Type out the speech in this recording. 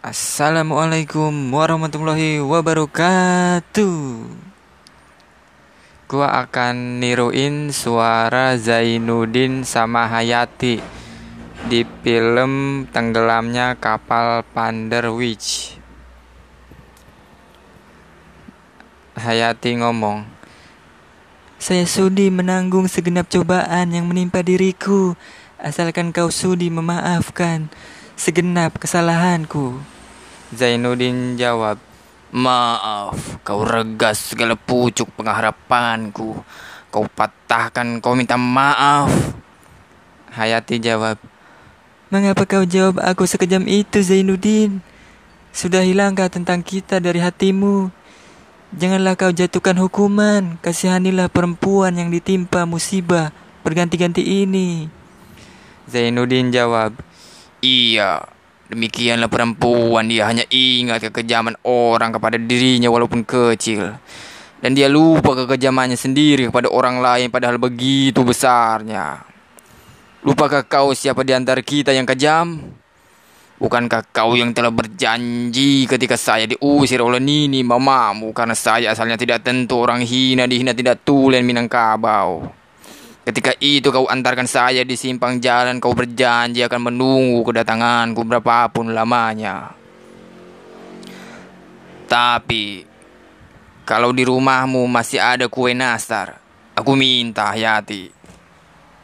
Assalamualaikum warahmatullahi wabarakatuh. Gua akan niruin suara Zainuddin sama Hayati di film tenggelamnya kapal Panderwich. Hayati ngomong, "Saya sudi menanggung segenap cobaan yang menimpa diriku, asalkan kau sudi memaafkan segenap kesalahanku." Zainuddin jawab, Maaf, kau regas segala pucuk pengharapanku. Kau patahkan, kau minta maaf. Hayati jawab, Mengapa kau jawab aku sekejam itu, Zainuddin? Sudah hilangkah tentang kita dari hatimu? Janganlah kau jatuhkan hukuman, kasihanilah perempuan yang ditimpa musibah berganti-ganti ini. Zainuddin jawab, Iya, Demikianlah perempuan, dia hanya ingat kekejaman orang kepada dirinya walaupun kecil. Dan dia lupa kekejamannya sendiri kepada orang lain padahal begitu besarnya. Lupakah kau siapa di antara kita yang kejam? Bukankah kau yang telah berjanji ketika saya diusir oleh Nini mamamu karena saya asalnya tidak tentu orang hina dihina tidak tulen Minangkabau. Ketika itu kau antarkan saya di simpang jalan, kau berjanji akan menunggu kedatanganku berapapun lamanya. Tapi, kalau di rumahmu masih ada kue nastar, aku minta Hayati,